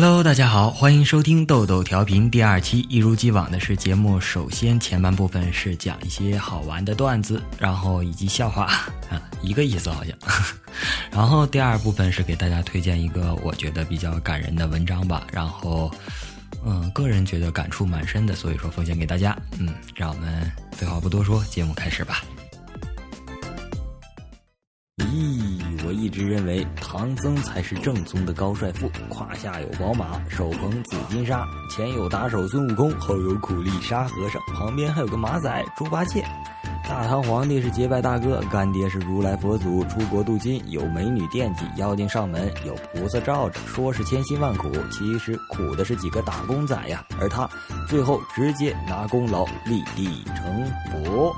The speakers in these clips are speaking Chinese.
Hello，大家好，欢迎收听豆豆调频第二期。一如既往的是节目，首先前半部分是讲一些好玩的段子，然后以及笑话，啊，一个意思好像。然后第二部分是给大家推荐一个我觉得比较感人的文章吧。然后，嗯，个人觉得感触蛮深的，所以说奉献给大家。嗯，让我们废话不多说，节目开始吧。一直认为唐僧才是正宗的高帅富，胯下有宝马，手捧紫金沙，前有打手孙悟空，后有苦力沙和尚，旁边还有个马仔猪八戒。大唐皇帝是结拜大哥，干爹是如来佛祖，出国镀金，有美女惦记，妖精上门，有菩萨罩着，说是千辛万苦，其实苦的是几个打工仔呀。而他最后直接拿功劳立地成佛。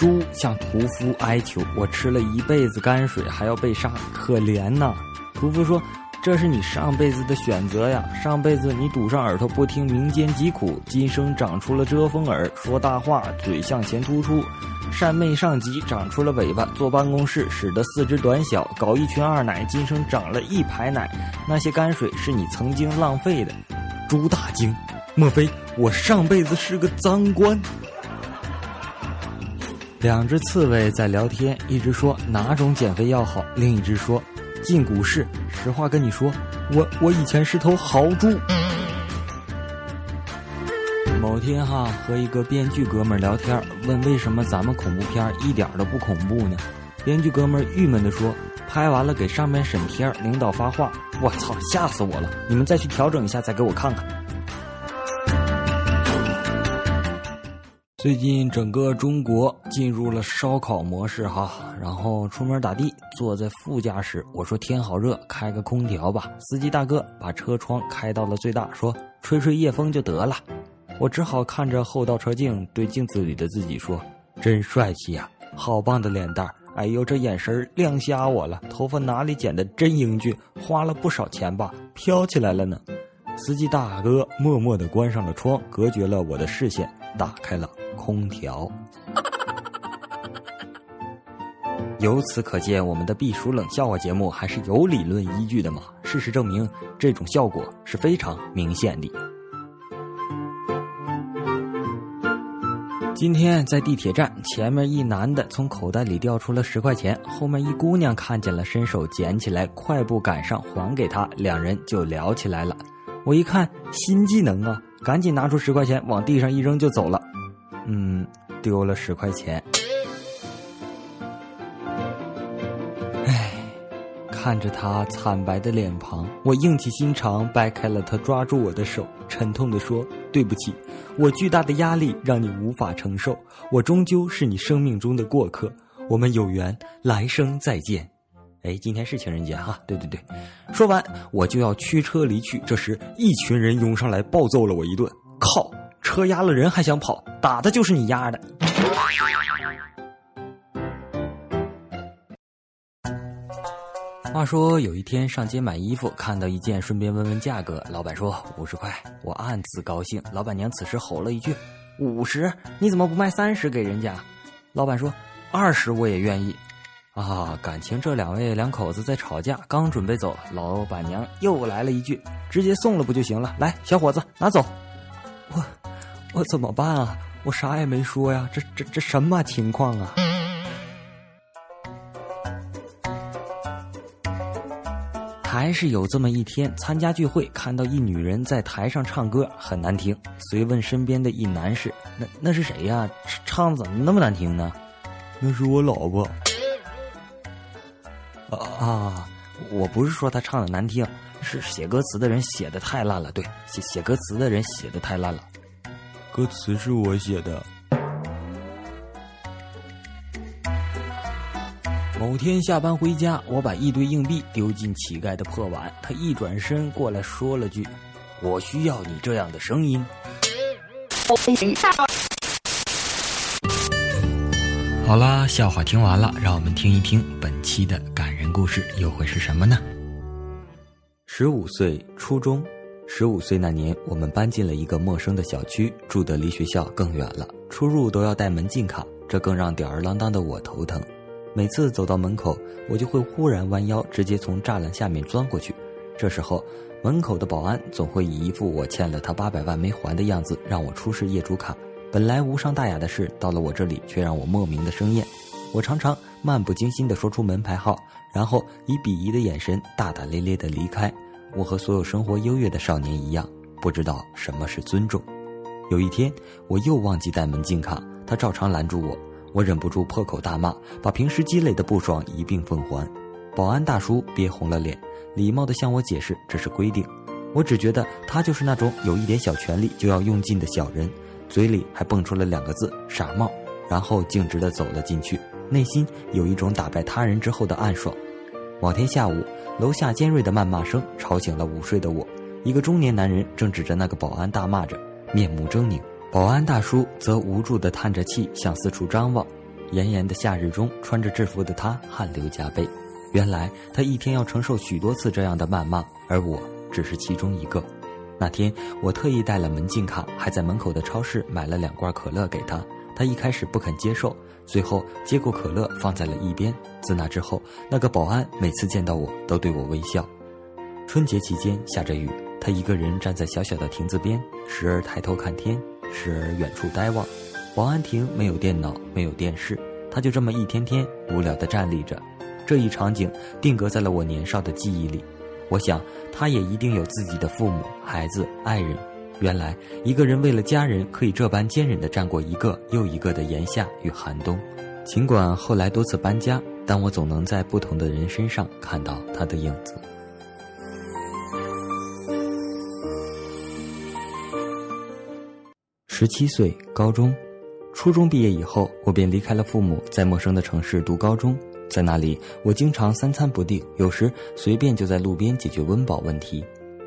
猪向屠夫哀求：“我吃了一辈子泔水，还要被杀，可怜呐！”屠夫说：“这是你上辈子的选择呀！上辈子你堵上耳朵不听民间疾苦，今生长出了遮风耳，说大话，嘴向前突出，善媚上级，长出了尾巴，坐办公室使得四肢短小，搞一群二奶，今生长了一排奶。那些泔水是你曾经浪费的。”猪大惊：“莫非我上辈子是个脏官？”两只刺猬在聊天，一只说哪种减肥药好，另一只说进股市。实话跟你说，我我以前是头豪猪。某天哈和一个编剧哥们聊天，问为什么咱们恐怖片一点都不恐怖呢？编剧哥们郁闷地说，拍完了给上面审片，领导发话，我操，吓死我了！你们再去调整一下，再给我看看。最近整个中国进入了烧烤模式哈，然后出门打的，坐在副驾驶，我说天好热，开个空调吧。司机大哥把车窗开到了最大，说吹吹夜风就得了。我只好看着后倒车镜，对镜子里的自己说：真帅气呀，好棒的脸蛋儿哎呦，这眼神亮瞎我了，头发哪里剪的真英俊，花了不少钱吧，飘起来了呢。司机大哥默默地关上了窗，隔绝了我的视线，打开了。空调。由此可见，我们的避暑冷笑话节目还是有理论依据的嘛？事实证明，这种效果是非常明显的。今天在地铁站前面，一男的从口袋里掉出了十块钱，后面一姑娘看见了，伸手捡起来，快步赶上还给他，两人就聊起来了。我一看新技能啊，赶紧拿出十块钱往地上一扔就走了。嗯，丢了十块钱。唉，看着他惨白的脸庞，我硬起心肠掰开了他抓住我的手，沉痛地说：“对不起，我巨大的压力让你无法承受。我终究是你生命中的过客，我们有缘，来生再见。”哎，今天是情人节哈，对对对。说完，我就要驱车离去，这时一群人涌上来暴揍了我一顿。靠！车压了人还想跑，打的就是你压的。话说有一天上街买衣服，看到一件，顺便问问价格。老板说五十块，我暗自高兴。老板娘此时吼了一句：“五十？你怎么不卖三十给人家？”老板说：“二十我也愿意。”啊，感情这两位两口子在吵架，刚准备走，老板娘又来了一句：“直接送了不就行了？来，小伙子拿走。”我。怎么办啊？我啥也没说呀，这这这什么情况啊？还是有这么一天，参加聚会，看到一女人在台上唱歌，很难听。随问身边的一男士：“那那是谁呀？唱怎么那么难听呢？”“那是我老婆。”啊，我不是说她唱的难听，是写歌词的人写的太烂了。对，写写歌词的人写的太烂了。歌词是我写的。某天下班回家，我把一堆硬币丢进乞丐的破碗，他一转身过来说了句：“我需要你这样的声音。”好啦，笑话听完了，让我们听一听本期的感人故事又会是什么呢？十五岁，初中。十五岁那年，我们搬进了一个陌生的小区，住得离学校更远了，出入都要带门禁卡，这更让吊儿郎当的我头疼。每次走到门口，我就会忽然弯腰，直接从栅栏下面钻过去。这时候，门口的保安总会以一副我欠了他八百万没还的样子，让我出示业主卡。本来无伤大雅的事，到了我这里却让我莫名的生厌。我常常漫不经心地说出门牌号，然后以鄙夷的眼神大大咧咧地离开。我和所有生活优越的少年一样，不知道什么是尊重。有一天，我又忘记带门禁卡，他照常拦住我，我忍不住破口大骂，把平时积累的不爽一并奉还。保安大叔憋红了脸，礼貌地向我解释这是规定。我只觉得他就是那种有一点小权力就要用尽的小人。嘴里还蹦出了两个字“傻帽”，然后径直地走了进去，内心有一种打败他人之后的暗爽。某天下午，楼下尖锐的谩骂声吵醒了午睡的我。一个中年男人正指着那个保安大骂着，面目狰狞。保安大叔则无助地叹着气，向四处张望。炎炎的夏日中，穿着制服的他汗流浃背。原来他一天要承受许多次这样的谩骂，而我只是其中一个。那天我特意带了门禁卡，还在门口的超市买了两罐可乐给他。他一开始不肯接受，最后接过可乐放在了一边。自那之后，那个保安每次见到我都对我微笑。春节期间下着雨，他一个人站在小小的亭子边，时而抬头看天，时而远处呆望。保安亭没有电脑，没有电视，他就这么一天天无聊地站立着。这一场景定格在了我年少的记忆里。我想，他也一定有自己的父母、孩子、爱人。原来，一个人为了家人，可以这般坚忍的站过一个又一个的炎夏与寒冬。尽管后来多次搬家，但我总能在不同的人身上看到他的影子。十七岁，高中，初中毕业以后，我便离开了父母，在陌生的城市读高中。在那里，我经常三餐不定，有时随便就在路边解决温饱问题。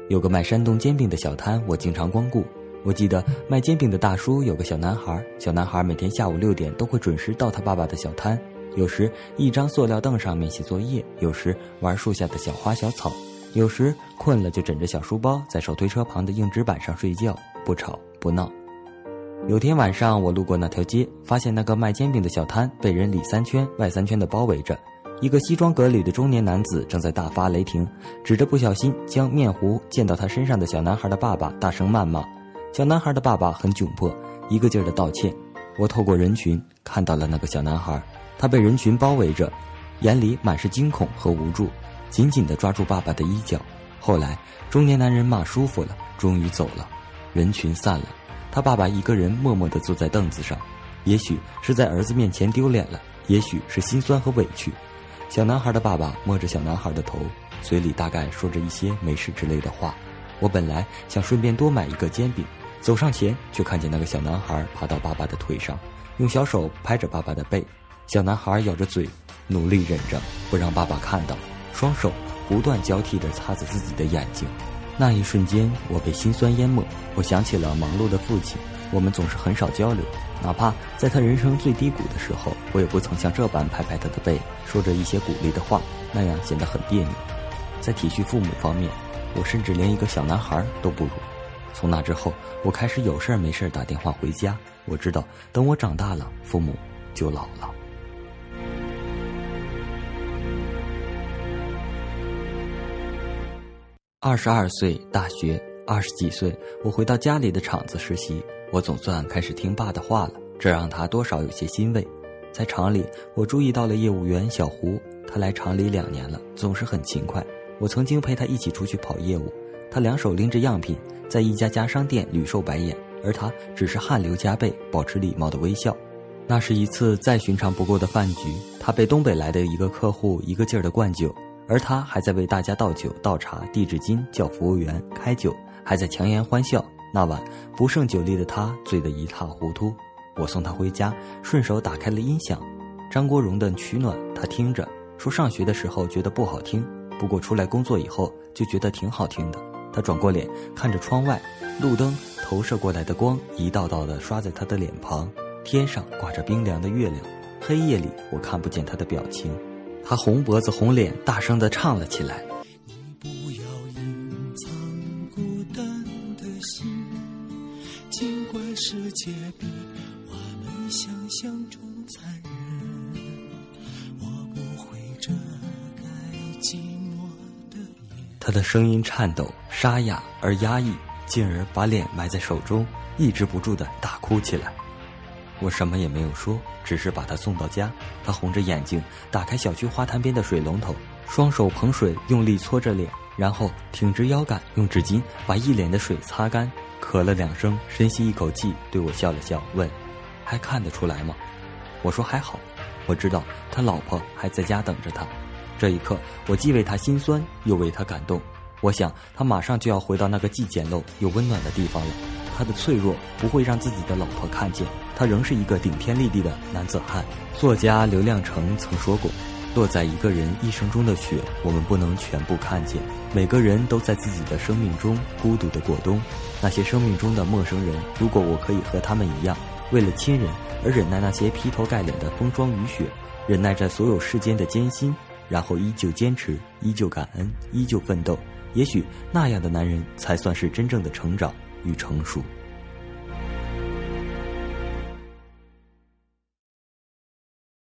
有个卖山东煎饼的小摊，我经常光顾。我记得卖煎饼的大叔有个小男孩，小男孩每天下午六点都会准时到他爸爸的小摊，有时一张塑料凳上面写作业，有时玩树下的小花小草，有时困了就枕着小书包在手推车旁的硬纸板上睡觉，不吵不闹。有天晚上，我路过那条街，发现那个卖煎饼的小摊被人里三圈外三圈的包围着。一个西装革履的中年男子正在大发雷霆，指着不小心将面糊溅到他身上的小男孩的爸爸大声谩骂。小男孩的爸爸很窘迫，一个劲儿的道歉。我透过人群看到了那个小男孩，他被人群包围着，眼里满是惊恐和无助，紧紧地抓住爸爸的衣角。后来，中年男人骂舒服了，终于走了，人群散了。他爸爸一个人默默地坐在凳子上，也许是在儿子面前丢脸了，也许是心酸和委屈。小男孩的爸爸摸着小男孩的头，嘴里大概说着一些没事之类的话。我本来想顺便多买一个煎饼，走上前，却看见那个小男孩爬到爸爸的腿上，用小手拍着爸爸的背。小男孩咬着嘴，努力忍着不让爸爸看到，双手不断交替着擦着自己的眼睛。那一瞬间，我被心酸淹没。我想起了忙碌的父亲，我们总是很少交流，哪怕在他人生最低谷的时候，我也不曾像这般拍拍他的背，说着一些鼓励的话，那样显得很别扭。在体恤父母方面，我甚至连一个小男孩都不如。从那之后，我开始有事没事打电话回家。我知道，等我长大了，父母就老了。二十二岁，大学二十几岁，我回到家里的厂子实习，我总算开始听爸的话了，这让他多少有些欣慰。在厂里，我注意到了业务员小胡，他来厂里两年了，总是很勤快。我曾经陪他一起出去跑业务，他两手拎着样品，在一家家商店屡受白眼，而他只是汗流浃背，保持礼貌的微笑。那是一次再寻常不过的饭局，他被东北来的一个客户一个劲儿的灌酒。而他还在为大家倒酒、倒茶、递纸巾，叫服务员开酒，还在强颜欢笑。那晚不胜酒力的他醉得一塌糊涂。我送他回家，顺手打开了音响，张国荣的《取暖》，他听着说上学的时候觉得不好听，不过出来工作以后就觉得挺好听的。他转过脸看着窗外，路灯投射过来的光一道道的刷在他的脸庞，天上挂着冰凉的月亮，黑夜里我看不见他的表情。他红脖子红脸，大声的唱了起来，你不要隐藏孤单的心，尽管世界比我们想象中残忍。我不会遮盖寂寞。他的声音颤抖，沙哑而压抑，进而把脸埋在手中，抑制不住的大哭起来。我什么也没有说，只是把他送到家。他红着眼睛打开小区花坛边的水龙头，双手捧水，用力搓着脸，然后挺直腰杆，用纸巾把一脸的水擦干，咳了两声，深吸一口气，对我笑了笑，问：“还看得出来吗？”我说：“还好。”我知道他老婆还在家等着他。这一刻，我既为他心酸，又为他感动。我想，他马上就要回到那个既简陋又温暖的地方了。他的脆弱不会让自己的老婆看见，他仍是一个顶天立地的男子汉。作家刘亮程曾说过：“落在一个人一生中的雪，我们不能全部看见。每个人都在自己的生命中孤独的过冬。那些生命中的陌生人，如果我可以和他们一样，为了亲人而忍耐那些劈头盖脸的风霜雨雪，忍耐着所有世间的艰辛，然后依旧坚持，依旧感恩，依旧奋斗，也许那样的男人才算是真正的成长。与成熟。